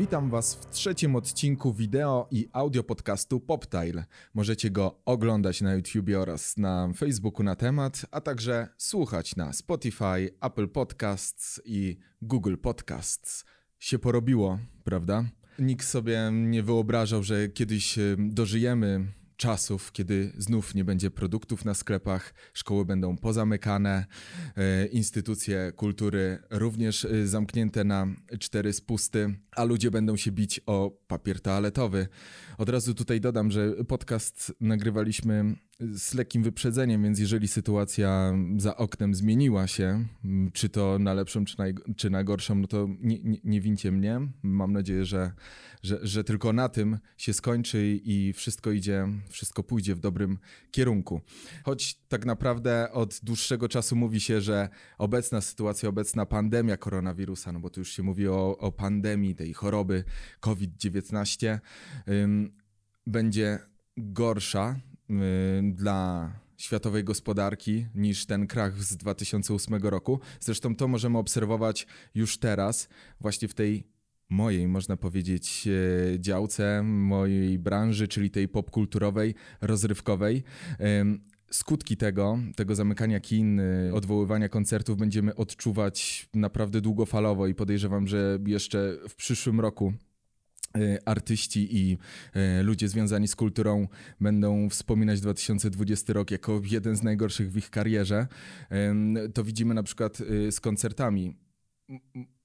Witam Was w trzecim odcinku wideo i audio podcastu PopTile. Możecie go oglądać na YouTubie oraz na Facebooku na temat, a także słuchać na Spotify, Apple Podcasts i Google Podcasts. Się porobiło, prawda? Nikt sobie nie wyobrażał, że kiedyś dożyjemy czasów, kiedy znów nie będzie produktów na sklepach, szkoły będą pozamykane, e, instytucje kultury również e, zamknięte na cztery spusty, a ludzie będą się bić o papier toaletowy. Od razu tutaj dodam, że podcast nagrywaliśmy z lekkim wyprzedzeniem, więc jeżeli sytuacja za oknem zmieniła się, czy to na lepszą, czy na, czy na gorszą, no to nie, nie, nie wincie mnie. Mam nadzieję, że, że, że tylko na tym się skończy i wszystko idzie, wszystko pójdzie w dobrym kierunku. Choć tak naprawdę od dłuższego czasu mówi się, że obecna sytuacja, obecna pandemia koronawirusa, no bo tu już się mówi o, o pandemii tej choroby COVID-19, ym, będzie gorsza dla światowej gospodarki niż ten krach z 2008 roku. Zresztą to możemy obserwować już teraz, właśnie w tej mojej, można powiedzieć, e, działce, mojej branży, czyli tej popkulturowej, rozrywkowej. Skutki tego, tego zamykania kin, y, odwoływania koncertów będziemy odczuwać naprawdę długofalowo i podejrzewam, że jeszcze w przyszłym roku artyści i e, ludzie związani z kulturą będą wspominać 2020 rok jako jeden z najgorszych w ich karierze. To widzimy na przykład e, z koncertami.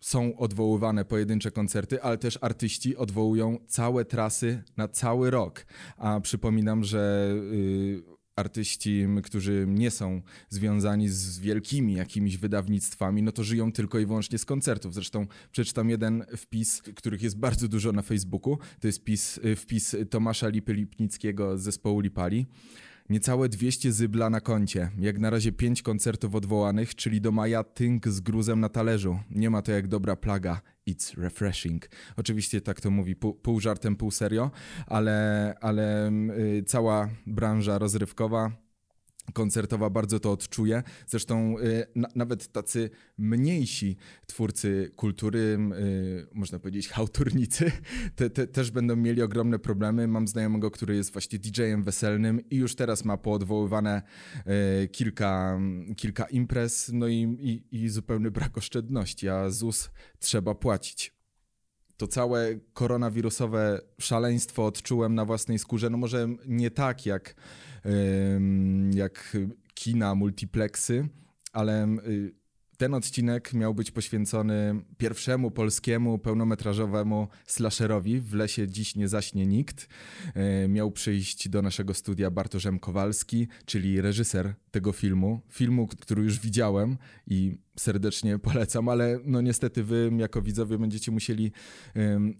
Są odwoływane pojedyncze koncerty, ale też artyści odwołują całe trasy na cały rok. A przypominam, że y, artyści, którzy nie są związani z wielkimi jakimiś wydawnictwami, no to żyją tylko i wyłącznie z koncertów. Zresztą przeczytam jeden wpis, których jest bardzo dużo na Facebooku. To jest wpis, wpis Tomasza Lipy-Lipnickiego z zespołu Lipali. Niecałe 200 zybla na koncie. Jak na razie 5 koncertów odwołanych, czyli do maja tynk z gruzem na talerzu. Nie ma to jak dobra plaga. It's refreshing. Oczywiście tak to mówi pół, pół żartem, pół serio, ale, ale yy, cała branża rozrywkowa koncertowa bardzo to odczuje. Zresztą y, na, nawet tacy mniejsi twórcy kultury, y, można powiedzieć hałturnicy, te, te, też będą mieli ogromne problemy. Mam znajomego, który jest właśnie DJ-em weselnym i już teraz ma poodwoływane y, kilka, kilka imprez, no i, i, i zupełny brak oszczędności, a ZUS trzeba płacić to całe koronawirusowe szaleństwo odczułem na własnej skórze. No może nie tak jak, jak kina, multiplexy, ale y, ten odcinek miał być poświęcony pierwszemu polskiemu pełnometrażowemu slasherowi W lesie dziś nie zaśnie nikt. E, miał przyjść do naszego studia Bartoszem Kowalski, czyli reżyser tego filmu. Filmu, który już widziałem i serdecznie polecam, ale no niestety wy jako widzowie będziecie musieli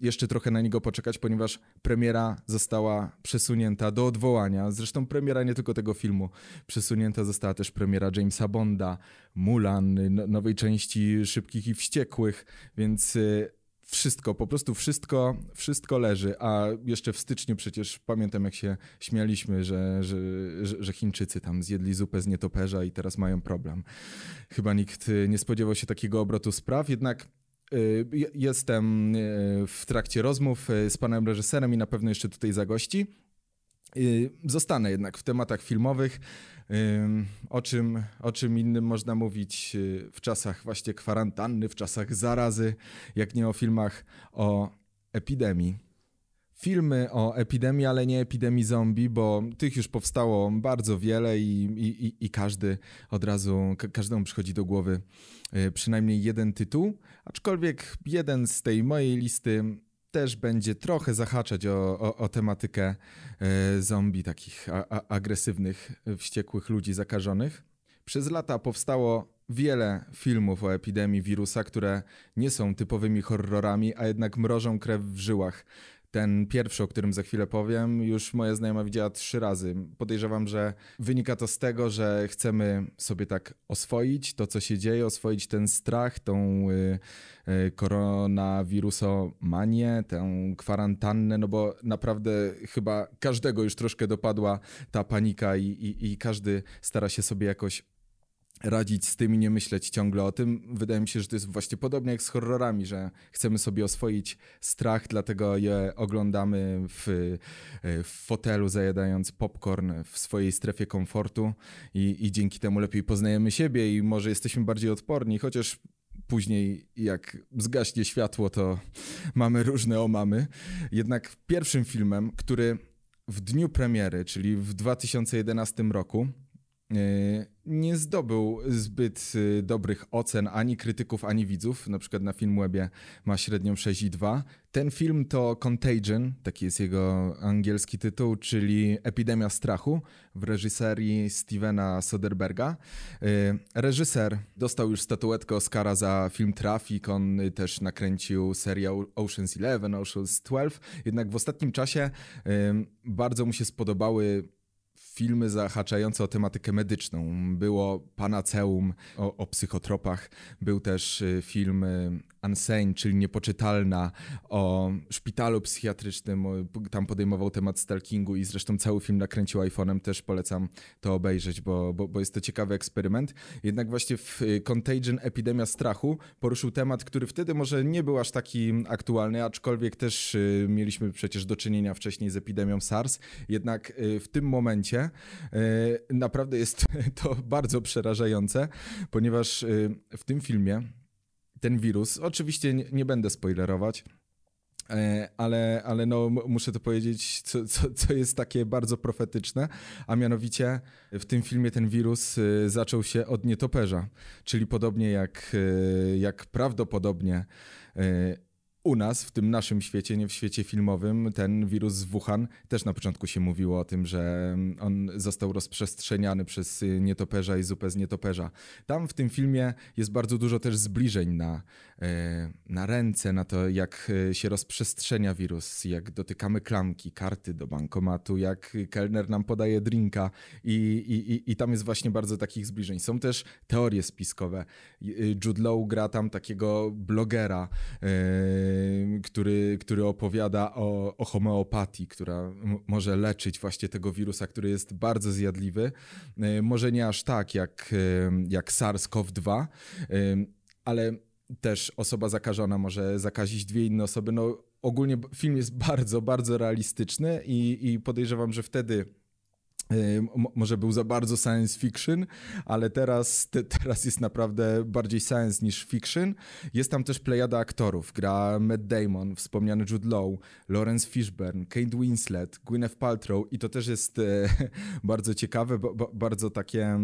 jeszcze trochę na niego poczekać, ponieważ premiera została przesunięta do odwołania. Zresztą premiera nie tylko tego filmu, przesunięta została też premiera Jamesa Bonda, Mulan, no, nowej części Szybkich i Wściekłych, więc y, wszystko, po prostu wszystko, wszystko leży. A jeszcze w styczniu przecież pamiętam, jak się śmialiśmy, że, że, że, Chińczycy tam zjedli zupę z nietoperza i teraz mają problem. Chyba nikt nie spodziewał się takiego obrotu spraw, jednak y, Jestem y, w trakcie rozmów y, z panem reżyserem i na pewno jeszcze tutaj zagości. Zostanę jednak w tematach filmowych. O czym, o czym innym można mówić y, w czasach właśnie kwarantanny, w czasach zarazy, jak nie o filmach o epidemii. Filmy o epidemii, ale nie epidemii zombie, bo tych już powstało bardzo wiele i, i, i każdy od razu, każdemu przychodzi do głowy y, przynajmniej jeden tytuł, aczkolwiek jeden z tej mojej listy też będzie trochę zahaczać o, o, o tematykę e, zombie, takich a, a, agresywnych, wściekłych ludzi zakażonych. Przez lata powstało wiele filmów o epidemii wirusa, które nie są typowymi horrorami, a jednak mrożą krew w żyłach. Ten pierwszy, o którym za chwilę powiem, już moja znajoma widziała trzy razy. Podejrzewam, że wynika to z tego, że chcemy sobie tak oswoić to, co się dzieje, oswoić ten strach, tą y, y, koronawirusomanię, tę kwarantannę, no bo naprawdę chyba każdego już troszkę dopadła ta panika i, i, i każdy stara się sobie jakoś radzić z tym i nie myśleć ciągle o tym. Wydaje mi się, że to jest właśnie podobnie jak z horrorami, że chcemy sobie oswoić strach, dlatego je oglądamy w, w fotelu, zajadając popcorn w swojej strefie komfortu i, i dzięki temu lepiej poznajemy siebie i może jesteśmy bardziej odporni, chociaż później jak zgaśnie światło, to mamy różne omamy. Jednak pierwszym filmem, który w dniu premiery, czyli w 2011 roku, E, nie zdobył zbyt e, dobrych ocen ani krytyków, ani widzów. Na przykład na Filmwebie ma średnią 6,2. Ten film to Contagion, taki jest jego angielski tytuł, czyli Epidemia strachu w reżyserii Stevena Soderberga. E, reżyser dostał już statuetkę Oscara za film Traffic, on też nakręcił serial Ocean's Eleven, Ocean's 12, jednak w ostatnim czasie bardzo mu się spodobały filmy zahaczające o tematykę medyczną. Było Panaceum o, o psychotropach, był też y, film y, Unsane, czyli Niepoczytalna, o szpitalu psychiatrycznym, tam podejmował temat stalkingu i zresztą cały film nakręcił iPhone'em, też polecam to obejrzeć, bo, bo, bo jest to ciekawy eksperyment. Jednak właśnie w y, Contagion Epidemia Strachu poruszył temat, który wtedy może nie był aż taki aktualny, aczkolwiek też mieliśmy przecież do czynienia wcześniej z epidemią SARS, jednak w tym momencie naprawdę jest to bardzo przerażające, ponieważ w tym filmie ten wirus, oczywiście nie, nie będę spoilerować, e, ale, ale no, muszę to powiedzieć, co, co, co, jest takie bardzo profetyczne, a mianowicie w tym filmie ten wirus zaczął się od nietoperza, czyli podobnie jak, jak prawdopodobnie u nas, w tym naszym świecie, nie w świecie filmowym, ten wirus z Wuhan, też na początku się mówiło o tym, że on został rozprzestrzeniany przez nietoperza i zupę z nietoperza. Tam w tym filmie jest bardzo dużo też zbliżeń na, e, na ręce, na to, jak się rozprzestrzenia wirus, jak dotykamy klamki, karty do bankomatu, jak kelner nam podaje drinka i, i, i tam jest właśnie bardzo takich zbliżeń. Są też teorie spiskowe. Jude Law gra tam takiego blogera, e, który, który opowiada o, o homeopatii, która może leczyć właśnie tego wirusa, który jest bardzo zjadliwy. E, może nie aż tak jak, jak SARS-CoV-2, ale też osoba zakażona może zakazić dwie inne osoby. No, ogólnie film jest bardzo, bardzo realistyczny i, i podejrzewam, że wtedy może był za bardzo science fiction, ale teraz, te, teraz jest naprawdę bardziej science niż fiction. Jest tam też plejada aktorów. Gra Matt Damon, wspomniany Jude Law, Lawrence Fishburne, Kate Winslet, Gwyneth Paltrow i to też jest e, bardzo ciekawe, bo, bardzo takie e,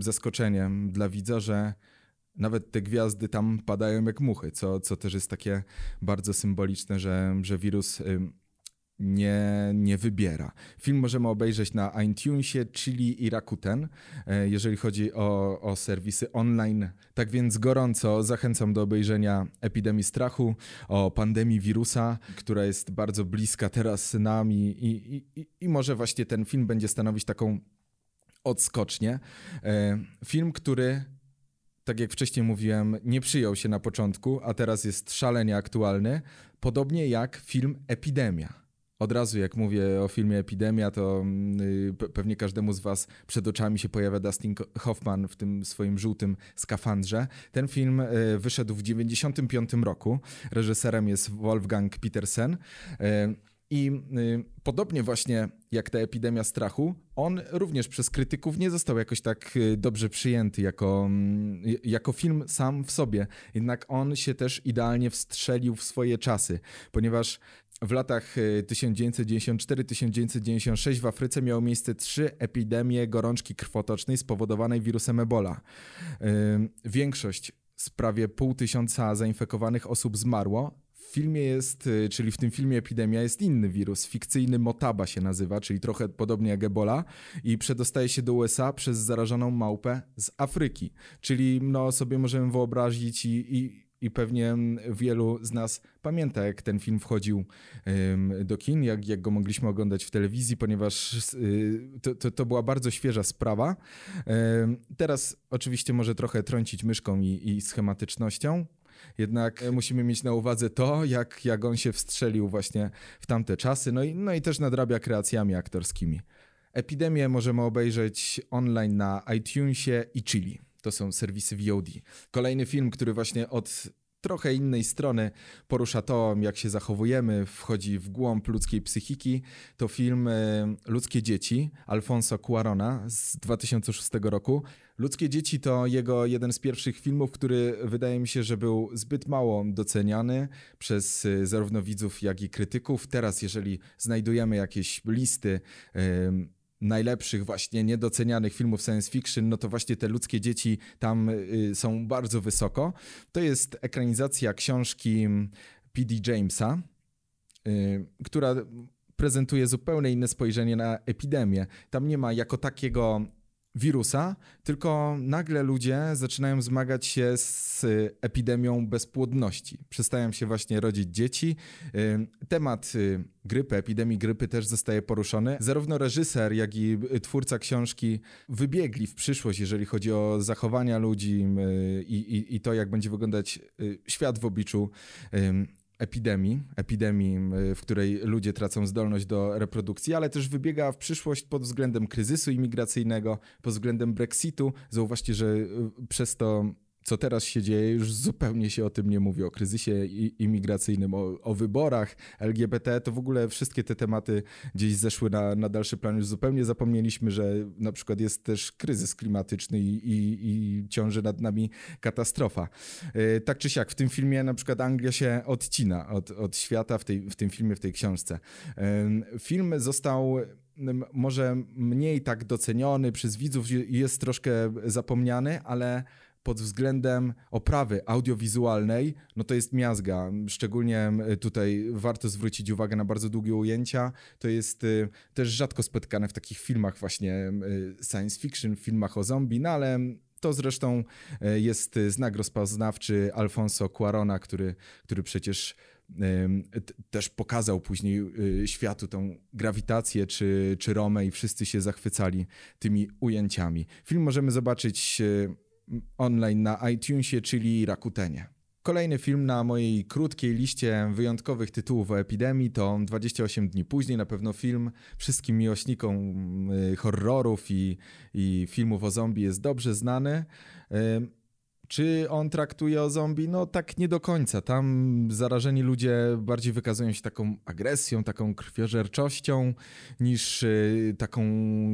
zaskoczenie dla widza, że nawet te gwiazdy tam padają jak muchy, co, co też jest takie bardzo symboliczne, że, że wirus nie, nie wybiera. Film możemy obejrzeć na iTunesie, Chili i Rakuten, e, jeżeli chodzi o, o serwisy online. Tak więc gorąco zachęcam do obejrzenia Epidemii Strachu, o pandemii wirusa, która jest bardzo bliska teraz nam i, i, i, i może właśnie ten film będzie stanowić taką odskocznię. E, film, który tak jak wcześniej mówiłem, nie przyjął się na początku, a teraz jest szalenie aktualny, podobnie jak film Epidemia od razu, jak mówię o filmie Epidemia, to mm, pewnie każdemu z Was przed oczami się pojawia Dustin Hoffman w tym swoim żółtym skafandrze. Ten film e, wyszedł w 1995 roku. Reżyserem jest Wolfgang Petersen. E, I y, podobnie właśnie jak ta epidemia strachu, on również przez krytyków nie został jakoś tak y, dobrze przyjęty jako, mm, jako film sam w sobie. Jednak on się też idealnie wstrzelił w swoje czasy, ponieważ w latach 1994-1996 y, w Afryce miało miejsce trzy epidemie gorączki krwotocznej spowodowanej wirusem Ebola. Większość z prawie pół tysiąca zainfekowanych osób zmarło, w filmie jest, y, czyli w tym filmie Epidemia jest inny wirus, fikcyjny Motaba się nazywa, czyli trochę podobnie jak Ebola i przedostaje się do USA przez zarażoną małpę z Afryki. Czyli no sobie możemy wyobrazić i, i, i pewnie wielu z nas pamięta, jak ten film wchodził do kin, jak, jak go mogliśmy oglądać w telewizji, ponieważ y, to, to, to była bardzo świeża sprawa. Teraz oczywiście może trochę trącić myszką i, i schematycznością, jednak musimy mieć na uwadze to, jak, jak on się wstrzelił właśnie w tamte czasy, no i, no i też nadrabia kreacjami aktorskimi. Epidemię możemy obejrzeć online na iTunesie i Chili. To są serwisy VOD. Kolejny film, który właśnie od trochę innej strony porusza to, jak się zachowujemy, wchodzi w głąb ludzkiej psychiki. To film e, Ludzkie Dzieci Alfonso Cuarona z 2006 roku. Ludzkie Dzieci to jego jeden z pierwszych filmów, który wydaje mi się, że był zbyt mało doceniany przez e, zarówno widzów, jak i krytyków. Teraz, jeżeli znajdujemy jakieś listy, najlepszych właśnie niedocenianych filmów science fiction, no to właśnie te ludzkie dzieci tam y, są bardzo wysoko. To jest ekranizacja książki P.D. Jamesa, y, która prezentuje zupełnie inne spojrzenie na epidemię. Tam nie ma jako takiego wirusa, tylko nagle ludzie zaczynają zmagać się z epidemią bezpłodności. Przestają się właśnie rodzić dzieci. Temat y, grypy, epidemii grypy też zostaje poruszony. Zarówno reżyser, jak i twórca książki wybiegli w przyszłość, jeżeli chodzi o zachowania ludzi y, i, i, i to, jak będzie wyglądać y, świat w obliczu epidemii, epidemii, w której ludzie tracą zdolność do reprodukcji, ale też wybiega w przyszłość pod względem kryzysu imigracyjnego, pod względem Brexitu. Zauważcie, że przez to co teraz się dzieje, już zupełnie się o tym nie mówi, o kryzysie imigracyjnym, o, o, wyborach LGBT, to w ogóle wszystkie te tematy gdzieś zeszły na, na dalszy plan. Już zupełnie zapomnieliśmy, że na przykład jest też kryzys klimatyczny i, i, i ciąży nad nami katastrofa. E, tak czy siak, w tym filmie na przykład Anglia się odcina od, od świata w, tej, w tym filmie, w tej książce. Film został może mniej tak doceniony przez widzów, jest troszkę zapomniany, ale pod względem oprawy audiowizualnej, no to jest miazga. Szczególnie tutaj warto zwrócić uwagę na bardzo długie ujęcia. To jest y, też rzadko spotkane w takich filmach właśnie y, science fiction, filmach o zombie, no ale to zresztą y, jest znak rozpoznawczy Alfonso Cuarona, który, który przecież też pokazał później światu tą grawitację czy, czy Romę i wszyscy się zachwycali tymi ujęciami. Film możemy zobaczyć online na iTunesie, czyli Rakutenie. Kolejny film na mojej krótkiej liście wyjątkowych tytułów o epidemii to 28 dni później. Na pewno film wszystkim miłośnikom y, horrorów i, i filmów o zombie jest dobrze znany. Czy on traktuje o zombie? No tak nie do końca. Tam zarażeni ludzie bardziej wykazują się taką agresją, taką krwiożerczością niż y, taką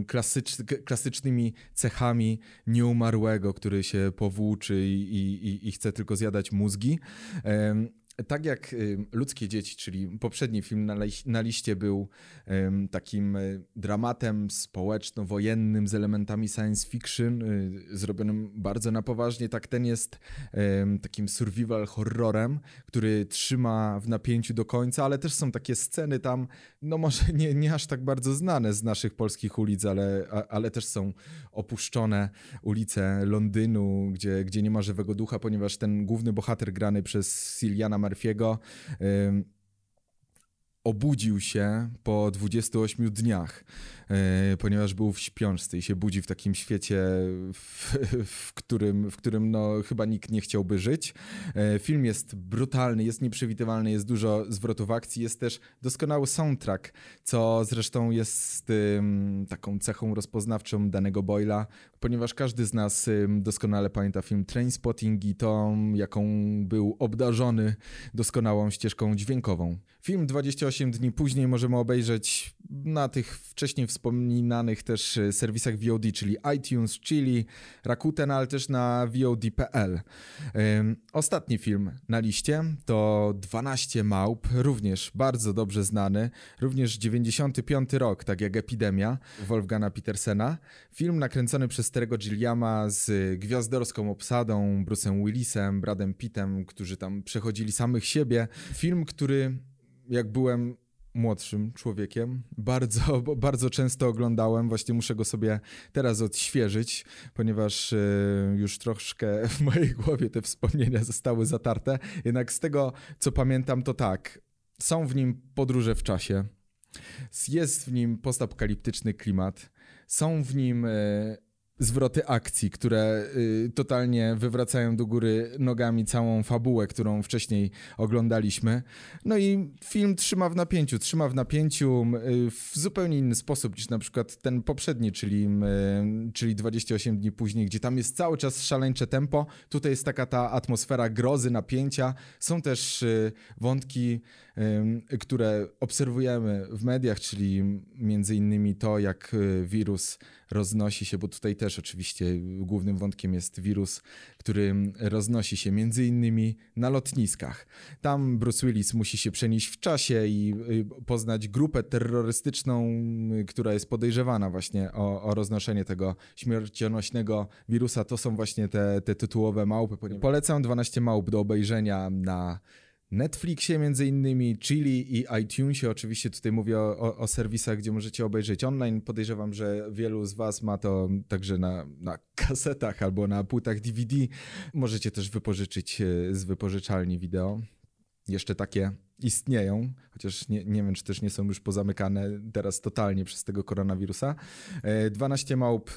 klasycz, klasycznymi cechami nieumarłego, który się powłóczy i, i, i chce tylko zjadać mózgi tak jak y, Ludzkie Dzieci, czyli poprzedni film na, na liście był um, takim y, dramatem społeczno-wojennym z elementami science fiction, y, zrobionym bardzo na poważnie, tak ten jest um, takim survival horrorem, który trzyma w napięciu do końca, ale też są takie sceny tam, no może nie, nie aż tak bardzo znane z naszych polskich ulic, ale, a, ale też są opuszczone ulice Londynu, gdzie, gdzie nie ma żywego ducha, ponieważ ten główny bohater grany przez Siliana Murphy'ego obudził się po 28 dniach, e, ponieważ był w śpiączce i się budzi w takim świecie, w, w, którym, w którym no, chyba nikt nie chciałby żyć. E, film jest brutalny, jest nieprzewidywalny, jest dużo zwrotów akcji, jest też doskonały soundtrack, co zresztą jest taką cechą rozpoznawczą danego Boyla, ponieważ każdy z nas doskonale pamięta film Trainspotting i tą, jaką był obdarzony doskonałą ścieżką dźwiękową. Film 28 dni później możemy obejrzeć na tych wcześniej wspominanych też e, serwisach VOD, czyli iTunes, Chili, Rakuten, ale też na VOD.pl. Ostatni film na liście to 12 Małp, również bardzo dobrze znany, również 95 rok, tak jak Epidemia Wolfgana Petersena. Film nakręcony przez Terego Gilliama z gwiazdorską obsadą, Bruce'em Willisem, Bradem Pittem, którzy tam przechodzili samych siebie. Film, który jak byłem młodszym człowiekiem. Bardzo, bardzo często oglądałem, właśnie muszę go sobie teraz odświeżyć, ponieważ e, już troszkę w mojej głowie te wspomnienia zostały zatarte. Jednak z tego, co pamiętam, to tak, są w nim podróże w czasie, jest w nim postapokaliptyczny klimat, są w nim e, zwroty akcji, które y, totalnie wywracają do góry nogami całą fabułę, którą wcześniej oglądaliśmy. No i film trzyma w napięciu, trzyma w napięciu y, w zupełnie inny sposób niż na przykład ten poprzedni, czyli, y, czyli 28 dni później, gdzie tam jest cały czas szaleńcze tempo. Tutaj jest taka ta atmosfera grozy, napięcia. Są też wątki, które obserwujemy w mediach, czyli między innymi to, jak wirus roznosi się, bo tutaj też oczywiście głównym wątkiem jest wirus, który roznosi się między innymi na lotniskach. Tam Bruce Willis musi się przenieść w czasie i y, poznać grupę terrorystyczną, która jest podejrzewana właśnie o, o roznoszenie tego śmiercionośnego wirusa. To są właśnie te, te tytułowe małpy. Polecam 12 małp do obejrzenia na Netflixie między innymi, Chili i iTunesie. Oczywiście tutaj mówię o, o, serwisach, gdzie możecie obejrzeć online. Podejrzewam, że wielu z Was ma to także na, na kasetach albo na płytach DVD. Możecie też wypożyczyć e, z wypożyczalni wideo. Jeszcze takie istnieją, chociaż nie, nie wiem, czy też nie są już pozamykane teraz totalnie przez tego koronawirusa. 12 e, małp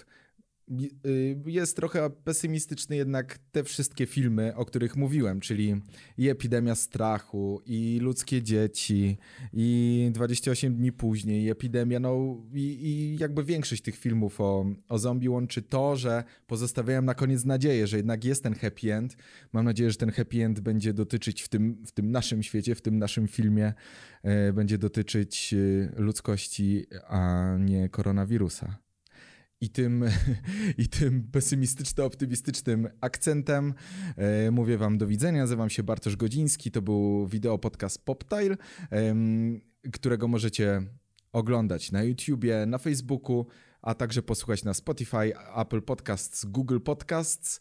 jest trochę pesymistyczny jednak te wszystkie filmy, o których mówiłem, czyli i Epidemia Strachu, i Ludzkie Dzieci, i 28 dni później, i Epidemia, no i, i jakby większość tych filmów o, o zombie łączy to, że pozostawiają na koniec nadzieję, że jednak jest ten happy end. Mam nadzieję, że ten happy end będzie dotyczyć w tym, w tym naszym świecie, w tym naszym filmie, e, będzie dotyczyć e, ludzkości, a nie koronawirusa. I tym, I tym pesymistyczno-optymistycznym akcentem e, mówię Wam do widzenia. Nazywam się Bartosz Godziński. To był wideo podcast PopTile, którego możecie oglądać na YouTubie, na Facebooku, a także posłuchać na Spotify, Apple Podcasts, Google Podcasts.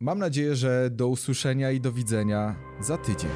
Mam nadzieję, że do usłyszenia i do widzenia za tydzień.